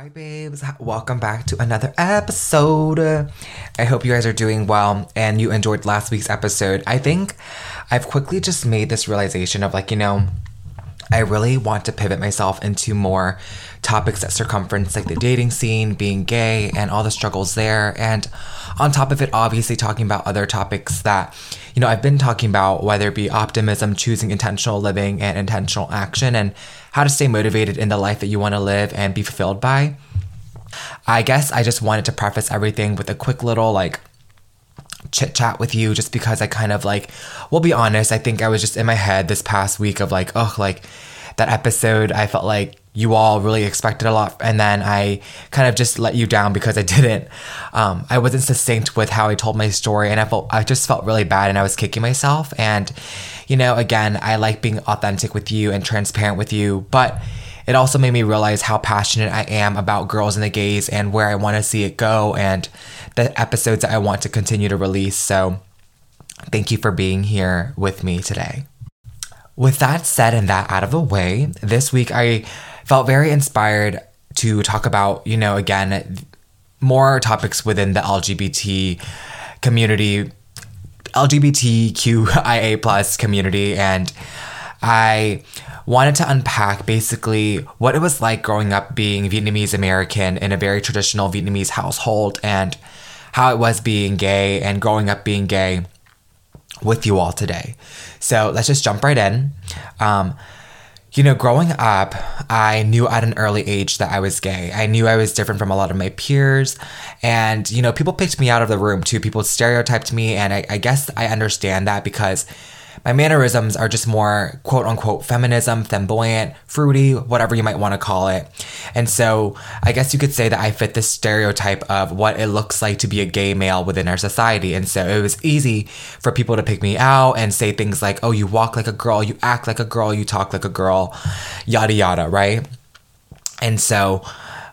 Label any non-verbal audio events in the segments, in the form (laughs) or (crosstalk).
Hi, babes. Welcome back to another episode. I hope you guys are doing well and you enjoyed last week's episode. I think I've quickly just made this realization of like, you know, I really want to pivot myself into more topics that circumference like the dating scene, being gay, and all the struggles there. And on top of it, obviously talking about other topics that, you know, I've been talking about, whether it be optimism, choosing intentional living, and intentional action, and how to stay motivated in the life that you want to live and be fulfilled by. I guess I just wanted to preface everything with a quick little like chit chat with you just because I kind of like, we'll be honest, I think I was just in my head this past week of like, oh, like that episode, I felt like you all really expected a lot and then I kind of just let you down because I (laughs) didn't. Um, I wasn't succinct with how I told my story and I felt, I just felt really bad and I was kicking myself. And, you know, again, I like being authentic with you and transparent with you, but it also made me realize how passionate I am about girls and the gays and where I want to see it go and the episodes that I want to continue to release. So thank you for being here with me today. With that said and that out of the way, this week I felt very inspired to talk about, you know, again, more topics within the LGBT community, LGBTQIA plus community, and I wanted to unpack basically what it was like growing up being Vietnamese American in a very traditional Vietnamese household and how it was being gay and growing up being gay with you all today. So let's just jump right in. Um, you know, growing up, I knew at an early age that I was gay. I knew I was different from a lot of my peers. And, you know, people picked me out of the room too. People stereotyped me. And I, I guess I understand that because my mannerisms are just more quote unquote feminism, flamboyant, fruity, whatever you might want to call it. And so I guess you could say that I fit this stereotype of what it looks like to be a gay male within our society. And so it was easy for people to pick me out and say things like, oh, you walk like a girl, you act like a girl, you talk like a girl, yada yada, right? And so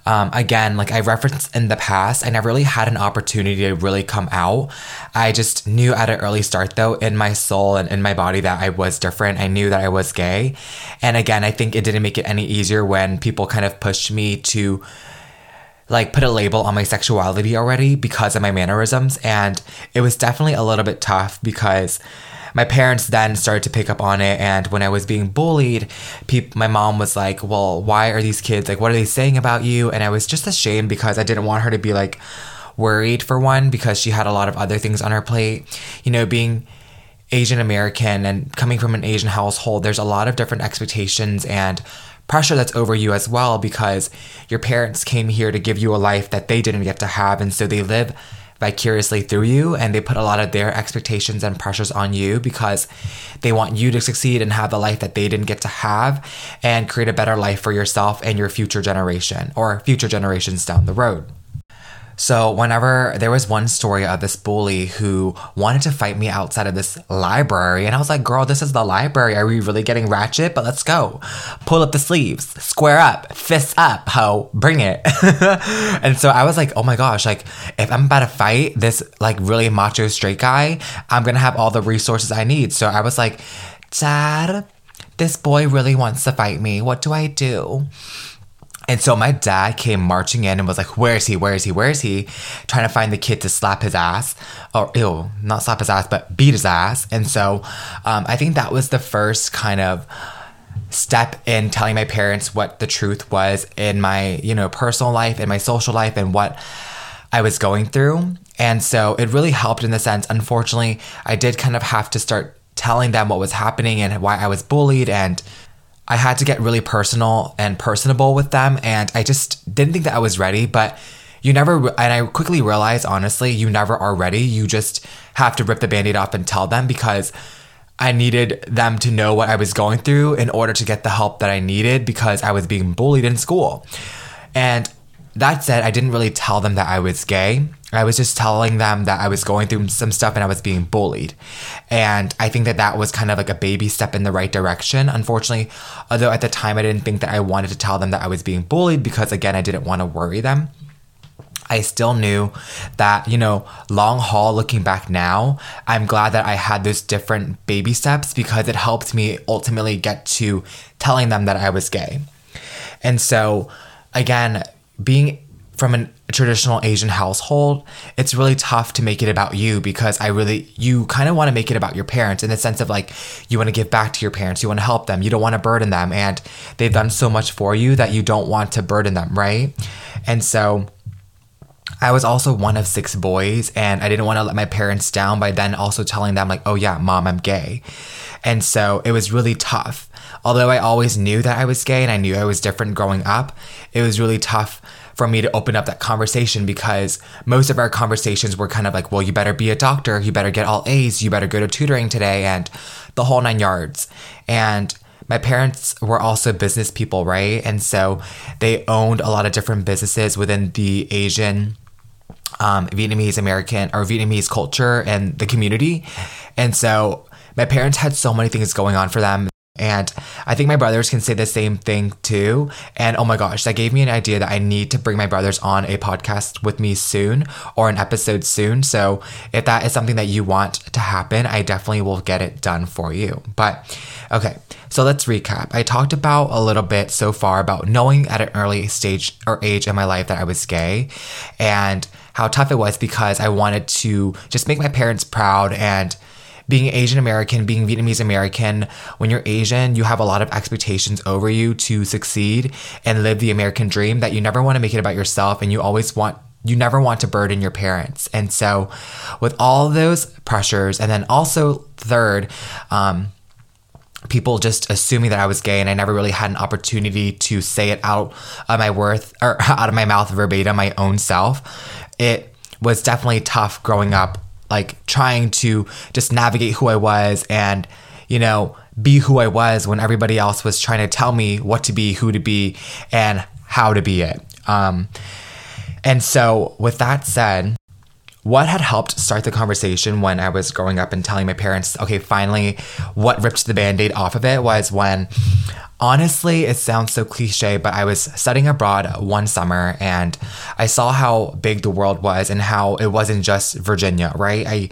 um, again, like I referenced in the past, I never really had an opportunity to really come out. I just knew at an early start, though, in my soul and in my body that I was different. I knew that I was gay. And again, I think it didn't make it any easier when people kind of pushed me to like put a label on my sexuality already because of my mannerisms. And it was definitely a little bit tough because my parents then started to pick up on it. And when I was being bullied, my mom was like, Well, why are these kids like, what are they saying about you? And I was just ashamed because I didn't want her to be like worried for one because she had a lot of other things on her plate. You know, being Asian American and coming from an Asian household, there's a lot of different expectations and pressure that's over you as well because your parents came here to give you a life that they didn't get to have. And so they live vicariously through you and they put a lot of their expectations and pressures on you because they want you to succeed and have the life that they didn't get to have and create a better life for yourself and your future generation or future generations down the road. So, whenever there was one story of this bully who wanted to fight me outside of this library, and I was like, girl, this is the library. Are we really getting ratchet? But let's go. Pull up the sleeves, square up, fists up, ho, bring it. (laughs) and so I was like, oh my gosh, like, if I'm about to fight this, like, really macho straight guy, I'm gonna have all the resources I need. So I was like, Dad, this boy really wants to fight me. What do I do? And so my dad came marching in and was like, Where is he? Where is he? Where is he? Trying to find the kid to slap his ass. Or, ew, not slap his ass, but beat his ass. And so um, I think that was the first kind of step in telling my parents what the truth was in my, you know, personal life, in my social life, and what I was going through. And so it really helped in the sense, unfortunately, I did kind of have to start telling them what was happening and why I was bullied and I had to get really personal and personable with them. And I just didn't think that I was ready. But you never, and I quickly realized, honestly, you never are ready. You just have to rip the band aid off and tell them because I needed them to know what I was going through in order to get the help that I needed because I was being bullied in school. And that said, I didn't really tell them that I was gay. I was just telling them that I was going through some stuff and I was being bullied. And I think that that was kind of like a baby step in the right direction. Unfortunately, although at the time I didn't think that I wanted to tell them that I was being bullied because, again, I didn't want to worry them. I still knew that, you know, long haul looking back now, I'm glad that I had those different baby steps because it helped me ultimately get to telling them that I was gay. And so, again, being from a traditional Asian household, it's really tough to make it about you because I really, you kind of want to make it about your parents in the sense of like, you want to give back to your parents, you want to help them, you don't want to burden them, and they've done so much for you that you don't want to burden them, right? And so, I was also one of six boys, and I didn't want to let my parents down by then also telling them, like, oh yeah, mom, I'm gay. And so it was really tough. Although I always knew that I was gay and I knew I was different growing up, it was really tough for me to open up that conversation because most of our conversations were kind of like, well, you better be a doctor, you better get all A's, you better go to tutoring today, and the whole nine yards. And my parents were also business people, right? And so they owned a lot of different businesses within the Asian um, Vietnamese American or Vietnamese culture and the community. And so my parents had so many things going on for them. And I think my brothers can say the same thing too. And oh my gosh, that gave me an idea that I need to bring my brothers on a podcast with me soon or an episode soon. So if that is something that you want to happen, I definitely will get it done for you. But okay, so let's recap. I talked about a little bit so far about knowing at an early stage or age in my life that I was gay and how tough it was because I wanted to just make my parents proud and being Asian American, being Vietnamese American, when you're Asian, you have a lot of expectations over you to succeed and live the American dream that you never want to make it about yourself and you always want you never want to burden your parents. And so with all those pressures and then also third, um, people just assuming that I was gay and I never really had an opportunity to say it out of my worth or (laughs) out of my mouth verbatim my own self it was definitely tough growing up, like trying to just navigate who I was and, you know, be who I was when everybody else was trying to tell me what to be, who to be, and how to be it. Um, and so, with that said, what had helped start the conversation when I was growing up and telling my parents, okay, finally, what ripped the band aid off of it was when Honestly, it sounds so cliche, but I was studying abroad one summer and I saw how big the world was and how it wasn't just Virginia, right? I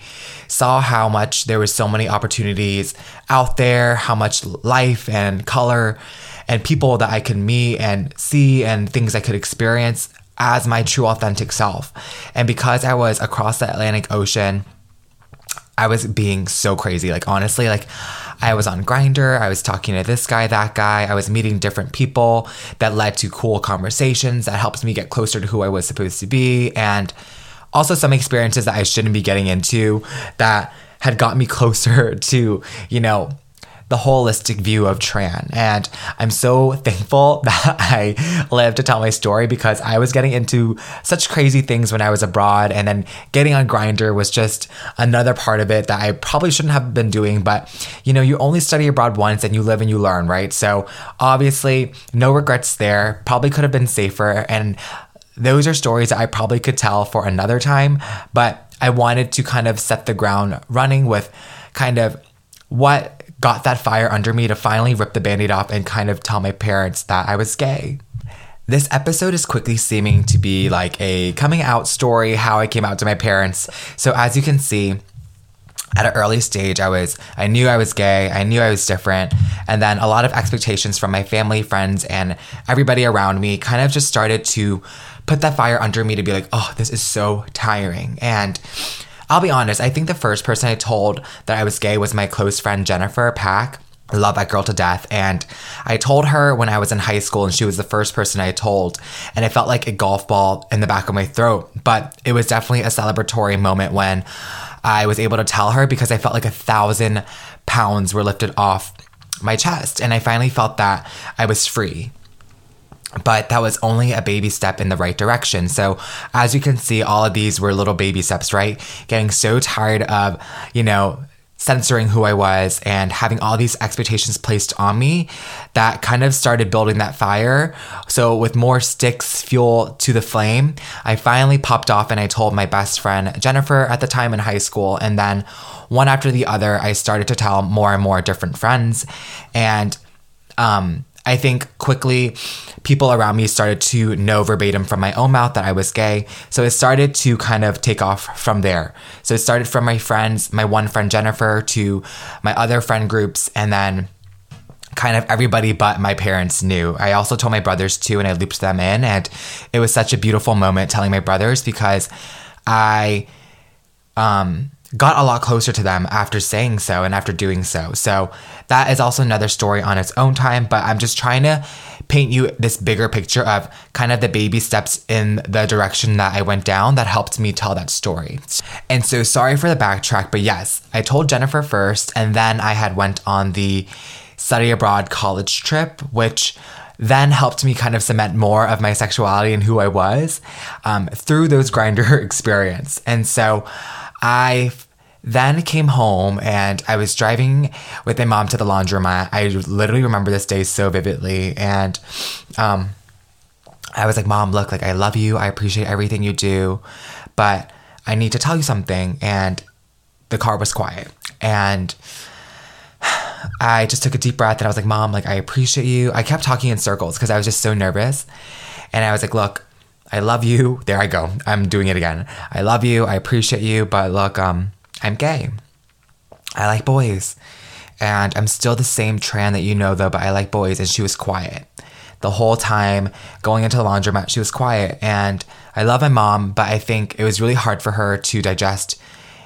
saw how much there was so many opportunities out there, how much life and color and people that I could meet and see and things I could experience as my true authentic self. And because I was across the Atlantic Ocean, I was being so crazy. Like honestly, like I was on Grindr, I was talking to this guy, that guy, I was meeting different people that led to cool conversations that helped me get closer to who I was supposed to be and also some experiences that I shouldn't be getting into that had got me (laughs) closer to, you know, the holistic view of Tran. And I'm so thankful (laughs) that I lived to tell my story because I was getting into such crazy things when I was abroad. And then getting on Grindr was just another part of it that I probably shouldn't have been doing. But, you know, you only study abroad once and you live and you learn, right? So obviously, no regrets there. Probably could have been safer. And those are stories I probably could tell for another time. But I wanted to kind of set the ground running with kind of what got that fire under me to finally rip the band aid off and kind of tell my parents that I was gay. This episode is quickly seeming to be like a coming out story, how I came out to my parents. So, as you can see, at an early stage, I was, I knew I was gay, I knew I was different. And then a lot of expectations from my family, friends, and everybody around me kind of just started to put that fire under me to be like, oh, this is so tiring. And I'll be honest, I think the first person I told that I was gay was my close friend Jennifer Pack. I love that girl to death. And I told her when I was in high school, and she was the first person I told. And it felt like a golf ball in the back of my throat. But it was definitely a celebratory moment when I was able to tell her because I felt like a thousand pounds were lifted off my chest. And I finally felt that I was free but that was only a baby step in the right direction. So, as you can see, all of these were little baby steps, right? Getting so tired of, you know, censoring who I was and having all these expectations placed on me that kind of started building that fire. So, with more sticks fuel to the flame, I finally popped off and I told my best friend Jennifer at the time in high school. And then one after the other, I started to tell more and more different friends. And um, I think quickly people around me started to know verbatim from my own mouth that I was gay. So it started to kind of take off from there. So it started from my friends, my one friend Jennifer, to my other friend groups, and then kind of everybody but my parents knew. I also told my brothers too, and I looped them in. And it was such a beautiful moment telling my brothers because I, um, got a lot closer to them after saying so and after doing so. So that is also another story on its own time, but I'm just trying to paint you this bigger picture of kind of the baby steps in the direction that I went down that helped me tell that story. And so sorry for the backtrack, but yes, I told Jennifer first and then I had went on the study abroad college trip, which then helped me kind of cement more of my sexuality and who I was um, through those (laughs) Grindr experience. And so I then came home and I was driving with my mom to the laundromat. I literally remember this day so vividly. And um, I was like, Mom, look, like I love you. I appreciate everything you do, but I need to tell you something. And the car was quiet. And I just took a deep breath and I was like, Mom, like I appreciate you. I kept talking in circles because I was just so nervous. And I was like, Look, I love you. There I go. I'm doing it again. I love you. I appreciate you, but look, um, I'm gay. I like boys. And I'm still the same Tran that you know though, but I like boys. And she was quiet. The whole time going into the laundromat, she was quiet. And I love my mom, but I think it was really hard for her to digest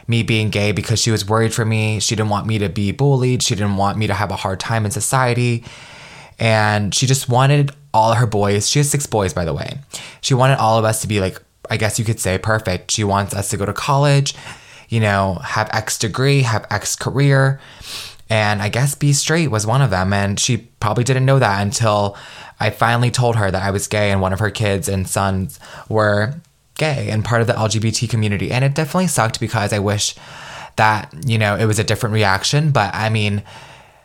me being gay because she was worried for me. She didn't want me to be bullied. She didn't want me to have a hard time in society. And she just wanted all her boys. She has six boys, by the way. She wanted all of us to be like, I guess you could say, perfect. She wants us to go to college, you know, have X degree, have X career. And I guess be straight was one of them. And she probably didn't know that until I finally told her that I was gay and one of her kids and sons were gay and part of the LGBT community. And it definitely sucked because I wish that, you know, it was a different reaction. But I mean,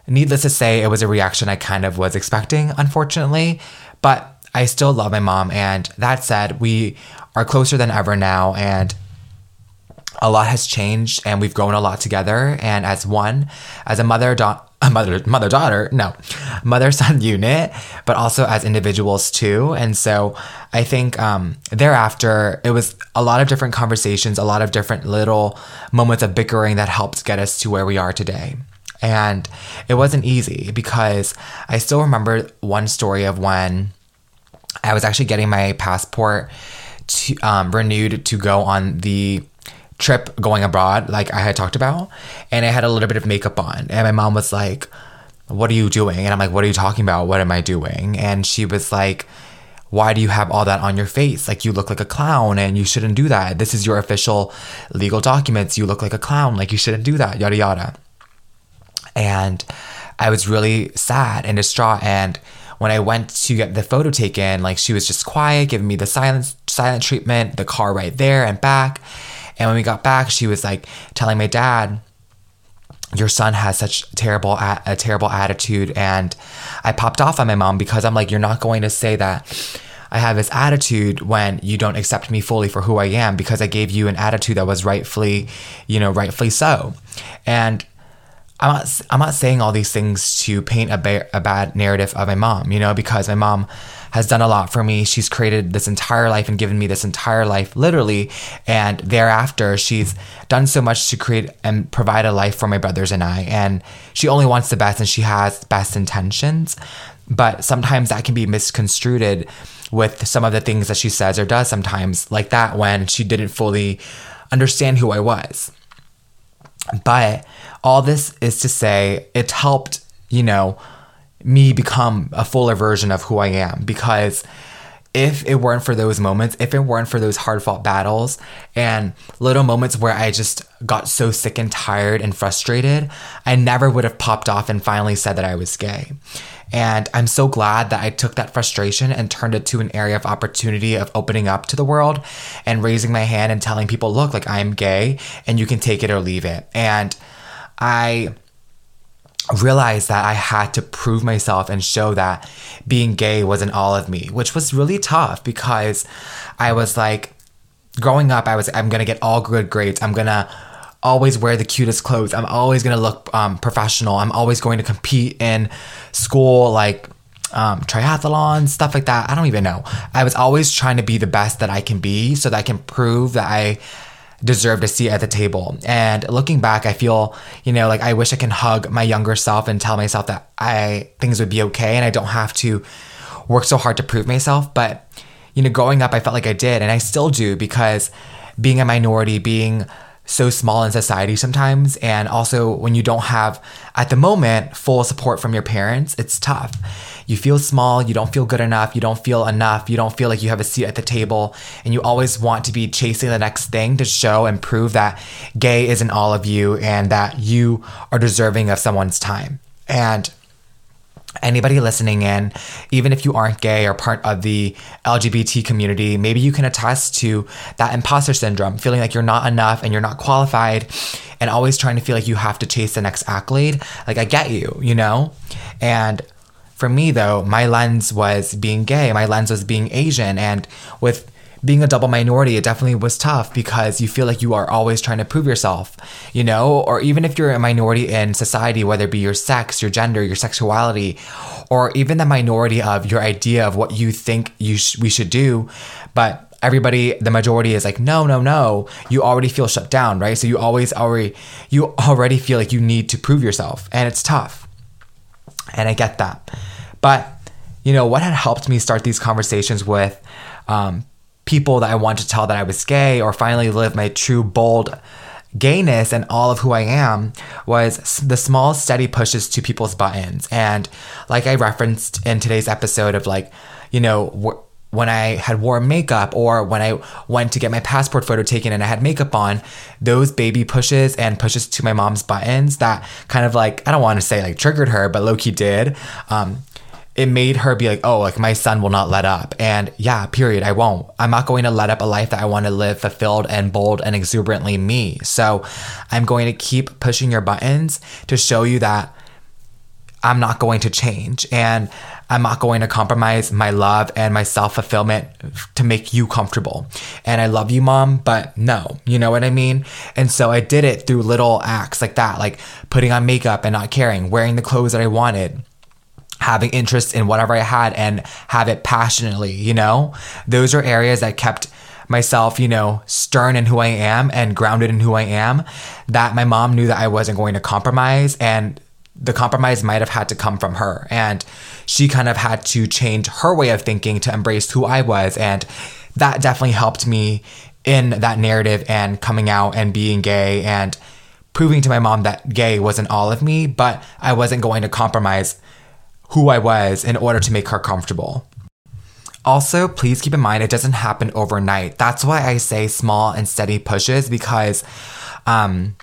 Needless to say, it was a reaction I kind of was expecting, unfortunately, but I still love my mom. And that said, we are closer than ever now, and a lot has changed, and we've grown a lot together. And as one, as a mother, da- a (laughs) mother, mother daughter, no, (laughs) mother son (laughs) unit, but also as individuals too. And so I think um, thereafter, it was a lot of different conversations, a lot of different little moments of bickering that helped get us to where we are today. And it wasn't easy because I still remember one story of when I was actually getting my passport to, um, renewed to go on the trip going abroad, like I had talked about. And I had a little bit of makeup on. And my mom was like, What are you doing? And I'm like, What are you talking about? What am I doing? And she was like, why do you have all that on your face? Like, you look like a clown and you shouldn't do that. This is your official legal documents. You look like a clown. Like, you shouldn't do that, yada, yada. And I was really sad and distraught. And when I went to get the photo taken, like she was just quiet, giving me the silent silent treatment, the car right there and back. And when we got back, she was like telling my dad, "Your son has such terrible a terrible attitude." And I popped off on my mom because I'm like, "You're not going to say that." I have this attitude when you don't accept me fully for who I am because I gave you an attitude that was rightfully, you know, rightfully so. And I'm not, I'm not saying all these things to paint a, ba- a bad narrative of my mom, you know, because my mom has done a lot for me. She's created this entire life and given me this entire life, literally. And thereafter, she's done so much to create and provide a life for my brothers and I. And she only wants the best and she has best intentions. But sometimes that can be misconstrued with some of the things that she says or does sometimes, like that when she didn't fully understand who I was. But all this is to say, it helped, you know, me become a fuller version of who I am because if it weren't for those moments, if it weren't for those hard fought battles and little moments where I just got so sick and tired and frustrated, I never would have popped off and finally said that I was gay. And I'm so glad that I took that frustration and turned it to an area of opportunity of opening up to the world and raising my hand and telling people, look, like I'm gay and you can take it or leave it. And I realized that I had to prove myself and show that being gay wasn't all of me, which was really tough because I was like, growing up, I was, I'm gonna get all good grades. I'm gonna always wear the cutest clothes. I'm always gonna look um, professional. I'm always going to compete in school, like um, triathlons, stuff like that. I don't even know. I was always trying to be the best that I can be so that I can prove that I deserved a seat at the table. And looking back, I feel, you know, like I wish I can hug my younger self and tell myself that I things would be okay and I don't have to work so hard to prove myself. But, you know, growing up, I felt like I did, and I still do because being a minority, being so small in society sometimes. And also, when you don't have, at the moment, full support from your parents, it's tough. You feel small, you don't feel good enough, you don't feel enough, you don't feel like you have a seat at the table, and you always want to be chasing the next thing to show and prove that gay isn't all of you and that you are deserving of someone's time. And anybody listening in, even if you aren't gay or part of the LGBT community, maybe you can attest to that imposter syndrome, feeling like you're not enough and you're not qualified and always trying to feel like you have to chase the next accolade. Like, I get you, you know? And for me, though, my lens was being gay, my lens was being Asian. And with being a double minority, it definitely was tough because you feel like you are always trying to prove yourself, you know? Or even if you're a minority in society, whether it be your sex, your gender, your sexuality, or even the minority of your idea of what you think you sh- we should do, but everybody the majority is like no no no. You already feel shut down right? So you always already you already feel like you need to prove yourself and it's tough. And i get that. But you know what had helped me start these conversations with um, people that I wanted to tell that I was gay or finally live my true, bold gayness and all of who I am was the small, steady pushes to people's buttons. And like I referenced in today's episode of like, you know, wh- when I had worn makeup or when I went to get my passport photo taken and I had makeup on, those baby pushes and pushes to my mom's buttons that kind of like, I don't want to say like triggered her, but Loki did. Um, it made her be like, oh, like my son will not let up. And yeah, period. I won't. I'm not going to let up a life that I want to live fulfilled and bold and exuberantly me. So I'm going to keep pushing your buttons to show you that I'm not going to change and I'm not going to compromise my love and my self fulfillment to make you comfortable. And I love you, mom, but no, you know what I mean? And so I did it through little acts like that, like putting on makeup and not caring, wearing the clothes that I wanted having interest in whatever I had and have it passionately, you know? Those are areas that kept myself, you know, stern in who I am and grounded in who I am, that my mom knew that I wasn't going to compromise and the compromise might have had to come from her and she kind of had to change her way of thinking to embrace who I was and that definitely helped me in that narrative and coming out and being gay and proving to my mom that gay wasn't all of me, but I wasn't going to compromise who I was in order to make her comfortable. Also, please keep in mind it doesn't happen overnight. That's why I say small and steady pushes because um,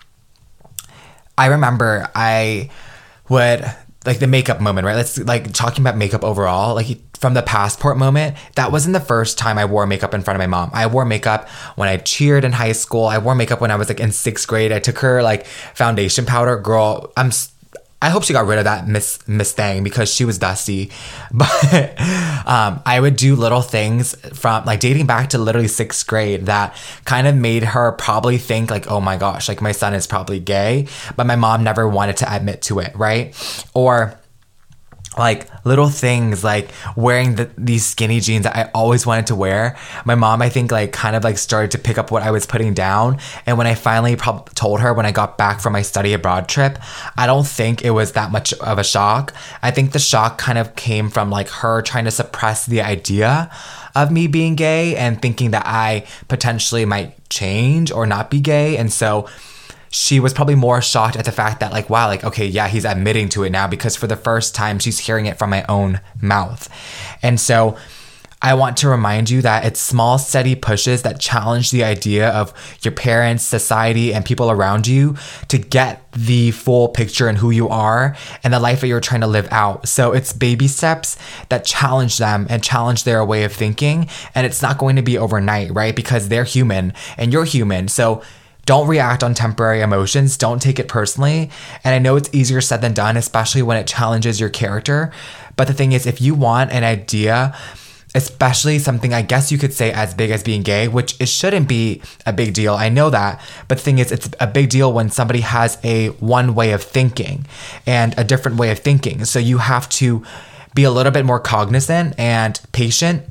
I remember I would like the makeup moment, right? Let's like talking about makeup overall, like from the passport moment, that wasn't the first time I wore makeup in front of my mom. I wore makeup when I cheered in high school. I wore makeup when I was like in sixth grade. I took her like foundation powder. Girl, I'm I hope she got rid of that Miss Miss Thing because she was dusty. (laughs) But um, I would do little things from like dating back to literally sixth grade that kind of made her probably think like, oh my gosh, like my son is probably gay. But my mom never wanted to admit to it, right? Or like little things like wearing the, these skinny jeans that I always wanted to wear. My mom, I think, like kind of like started to pick up what I was putting down. And when I finally pro- told her when I got back from my study abroad trip, I don't think it was that much of a shock. I think the shock kind of came from like her trying to suppress the idea of me being gay and thinking that I potentially might change or not be gay. And so she was probably more shocked at the fact that, like, wow, like, okay, yeah, he's admitting to it now because for the first time she's hearing it from my own mouth. And so, I want to remind you that it's small, steady pushes that challenge the idea of your parents, society, and people around you to get the full picture and who you are and the life that you're trying to live out. So it's baby steps that challenge them and challenge their way of thinking. And it's not going to be overnight, right? Because they're human and you're human. So don't react on temporary emotions. Don't take it personally. And I know it's easier said than done, especially when it challenges your character. But the thing is, if you want an idea, especially something I guess you could say as big as being gay, which it shouldn't be a big deal. I know that. But the thing is, it's a big deal when somebody has a one way of thinking and a different way of thinking. So you have to be a little bit more cognizant and patient.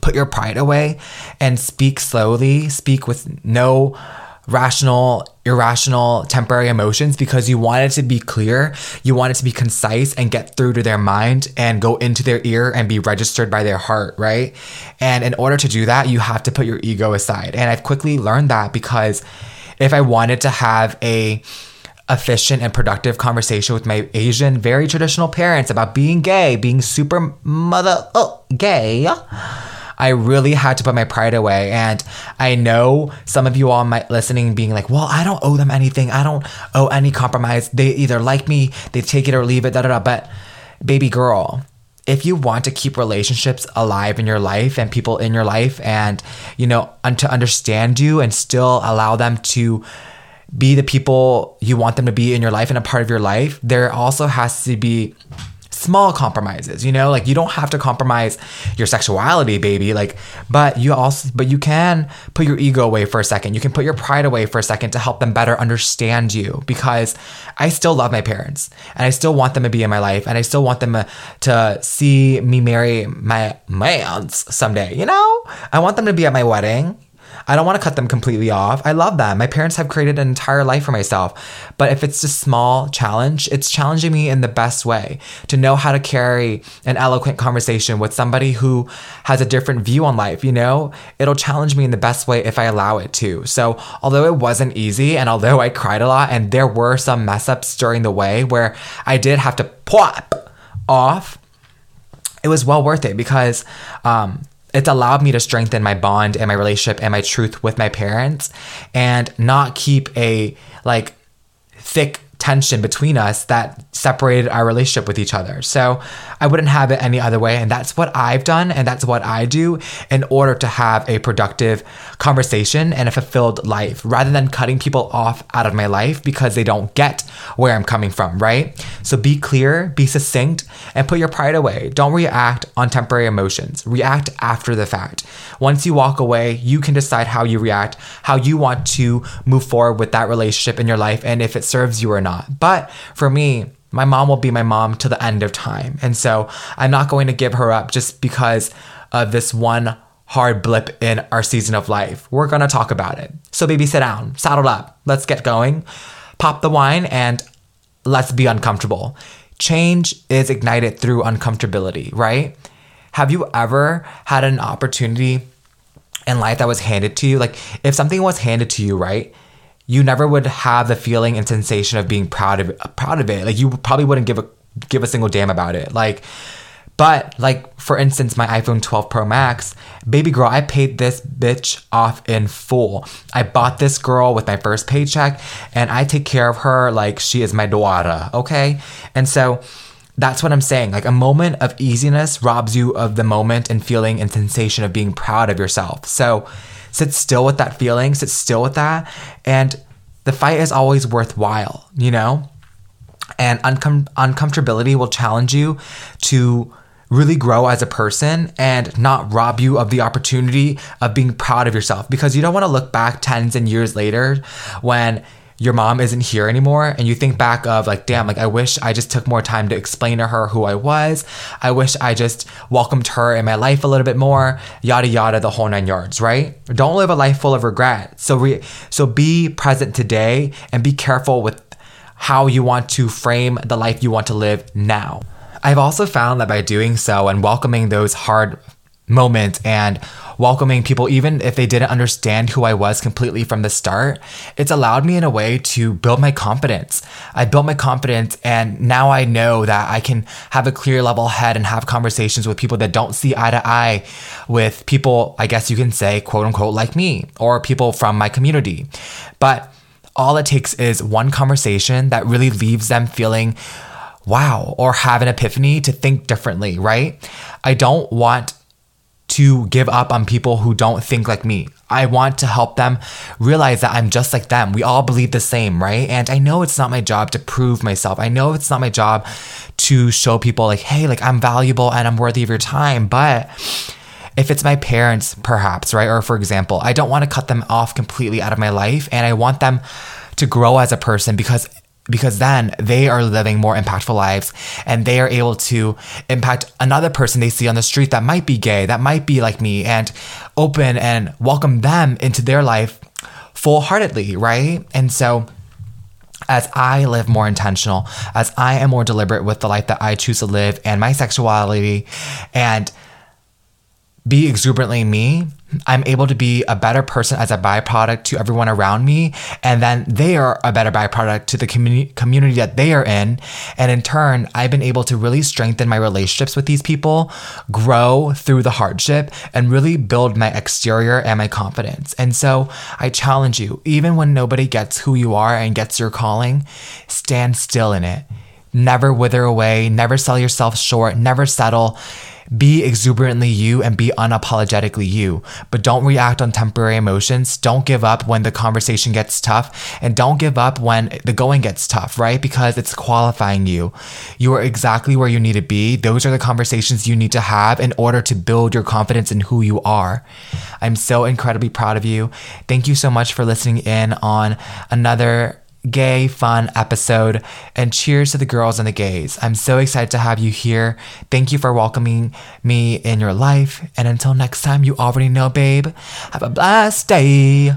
Put your pride away and speak slowly, speak with no rational, irrational, temporary emotions because you want it to be clear, you want it to be concise and get through to their mind and go into their ear and be registered by their heart, right? And in order to do that, you have to put your ego aside. And I've quickly learned that because if I wanted to have a efficient and productive conversation with my Asian, very traditional parents about being gay, being super mother oh, gay I really had to put my pride away. And I know some of you all might listening being like, well, I don't owe them anything. I don't owe any compromise. They either like me, they take it or leave it, da da da. But baby girl, if you want to keep relationships alive in your life and people in your life and, you know, and to understand you and still allow them to be the people you want them to be in your life and a part of your life, there also has to be small compromises, you know, like you don't have to compromise your sexuality, baby. Like, but you also, but you can put your ego away for a second. You can put your pride away for a second to help them better understand you because I still love my parents and I still want them to be in my life and I still want them to see me marry my mans someday, you know? I want them to be at my wedding. I don't want to cut them completely off. I love them. My parents have created an entire life for myself. But if it's a small challenge, it's challenging me in the best way to know how to carry an eloquent conversation with somebody who has a different view on life, you know? It'll challenge me in the best way if I allow it to. So, although it wasn't easy and although I cried a lot and there were some mess ups during the way where I did have to pop off, it was well worth it because um, it's allowed me to strengthen my bond and my relationship and my truth with my parents and not keep a like thick tension between us that separated our relationship with each other. So I wouldn't have it any other way. And that's what I've done. And that's what I do in order to have a productive conversation and a fulfilled life rather than cutting people off out of my life because they don't get where I'm coming from, right? So be clear, be succinct, and put your pride away. Don't react on temporary emotions. React after the fact. Once you walk away, you can decide how you react, how you want to move forward with that relationship in your life, and if it serves you or not. But for me, my mom will be my mom to the end of time. And so I'm not going to give her up just because of this one hard blip in our season of life. We're going to talk about it. So, baby, sit down, saddle up, let's get going, pop the wine, and let's be uncomfortable. Change is ignited through uncomfortability, right? Have you ever had an opportunity in life that was handed to you? Like, if something was handed to you, right? You never would have the feeling and sensation of being proud of proud of it. Like you probably wouldn't give a give a single damn about it. Like but like for instance, my iPhone 12 Pro Max, baby girl, I paid this bitch off in full. I bought this girl with my first paycheck and I take care of her like she is my daughter, okay? And so that's what I'm saying. Like a moment of easiness robs you of the moment and feeling and sensation of being proud of yourself. So sit still with that feeling, sit still with that. And the fight is always worthwhile, you know? And uncom- uncomfortability will challenge you to really grow as a person and not rob you of the opportunity of being proud of yourself because you don't want to look back tens and years later when your mom isn't here anymore and you think back of like damn like i wish i just took more time to explain to her who i was. I wish i just welcomed her in my life a little bit more yada yada the whole nine yards right? Don't live a life full of regret. So re- so be present today and be careful with how you want to frame the life you want to live now. I've also found that by doing so and welcoming those hard moments and welcoming people, even if they didn't understand who I was completely from the start, it's allowed me in a way to build my confidence. I built my confidence, and now I know that I can have a clear level head and have conversations with people that don't see eye to eye with people, I guess you can say, quote unquote, like me, or people from my community. But all it takes is one conversation that really leaves them feeling wow or have an epiphany to think differently, right? I don't want to give up on people who don't think like me. I want to help them realize that I'm just like them. We all believe the same, right? And I know it's not my job to prove myself. I know it's not my job to show people, like, hey, like I'm valuable and I'm worthy of your time. But if it's my parents, perhaps, right? Or for example, I don't want to cut them off completely out of my life and I want them to grow as a person because because then they are living more impactful lives and they are able to impact another person they see on the street that might be gay, that might be like me, and open and welcome them into their life full heartedly, right? And so, as I live more intentional, as I am more deliberate with the life that I choose to live and my sexuality, and be exuberantly me, I'm able to be a better person as a byproduct to everyone around me. And then they are a better byproduct to the communi- community that they are in. And in turn, I've been able to really strengthen my relationships with these people, grow through the hardship, and really build my exterior and my confidence. And so I challenge you, even when nobody gets who you are and gets your calling, stand still in it. Never wither away, never sell yourself short, never settle be exuberantly you and be unapologetically you, but don't react on temporary emotions. Don't give up when the conversation gets tough, and don't give up when the going gets tough, right? Because it's qualifying you. You are exactly where you need to be. Those are the conversations you need to have in order to build your confidence in who you are. I'm so incredibly proud of you. Thank you so much for listening in on another gay, fun episode. And cheers to the girls and the gays. I'm so excited to have you here. Thank you for welcoming me in your life. And until next time, you already know, babe, have a blessed day.